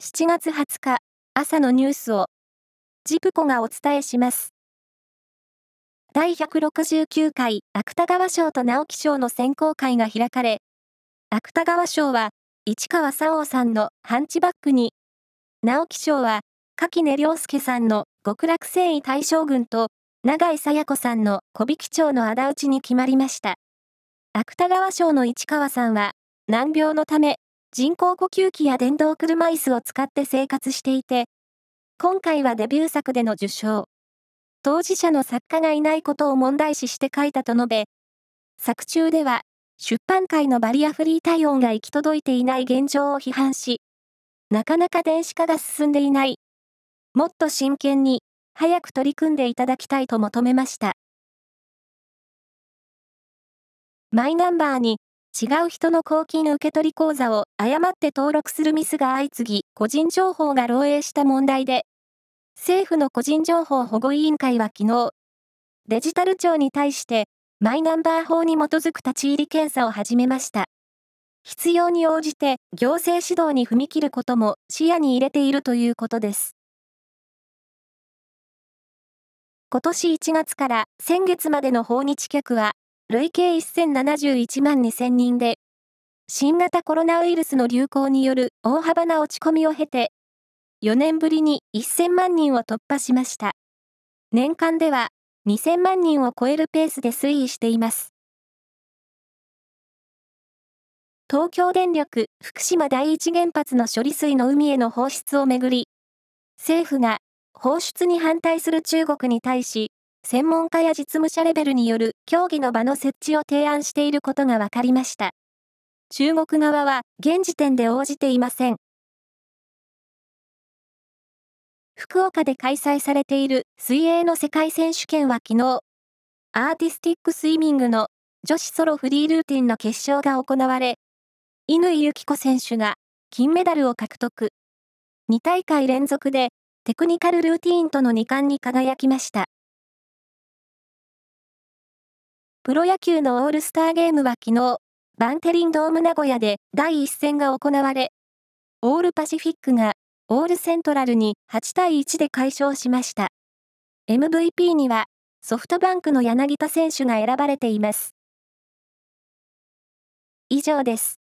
7月20日朝のニュースをジプコがお伝えします。第169回芥川賞と直木賞の選考会が開かれ、芥川賞は市川沙央さんのハンチバックに、直木賞は柿根良介さんの極楽征夷大将軍と永井紗耶子さんの小引町の仇討ちに決まりました。芥川賞の市川さんは難病のため人工呼吸器や電動車椅子を使って生活していて、今回はデビュー作での受賞。当事者の作家がいないことを問題視して書いたと述べ、作中では出版界のバリアフリー対応が行き届いていない現状を批判し、なかなか電子化が進んでいない。もっと真剣に早く取り組んでいただきたいと求めました。マイナンバーに違う人の公金受取口座を誤って登録するミスが相次ぎ、個人情報が漏洩した問題で、政府の個人情報保護委員会は昨日、デジタル庁に対して、マイナンバー法に基づく立ち入り検査を始めました。必要に応じて行政指導に踏み切ることも視野に入れているということです。今年1月から先月までの訪日客は、累計1071万2000人で、新型コロナウイルスの流行による大幅な落ち込みを経て、4年ぶりに1000万人を突破しました。年間では2000万人を超えるペースで推移しています。東京電力福島第一原発の処理水の海への放出をめぐり、政府が放出に反対する中国に対し、専門家や実務者レベルによる協議の場の設置を提案していることが分かりました。中国側は現時点で応じていません。福岡で開催されている水泳の世界選手権は昨日、アーティスティックスイミングの女子ソロフリールーティンの決勝が行われ、乾友紀子選手が金メダルを獲得。2大会連続でテクニカルルーティンとの2冠に輝きました。プロ野球のオールスターゲームは昨日、バンテリンドーム名古屋で第1戦が行われ、オールパシフィックがオールセントラルに8対1で快勝しました。MVP にはソフトバンクの柳田選手が選ばれています。以上です。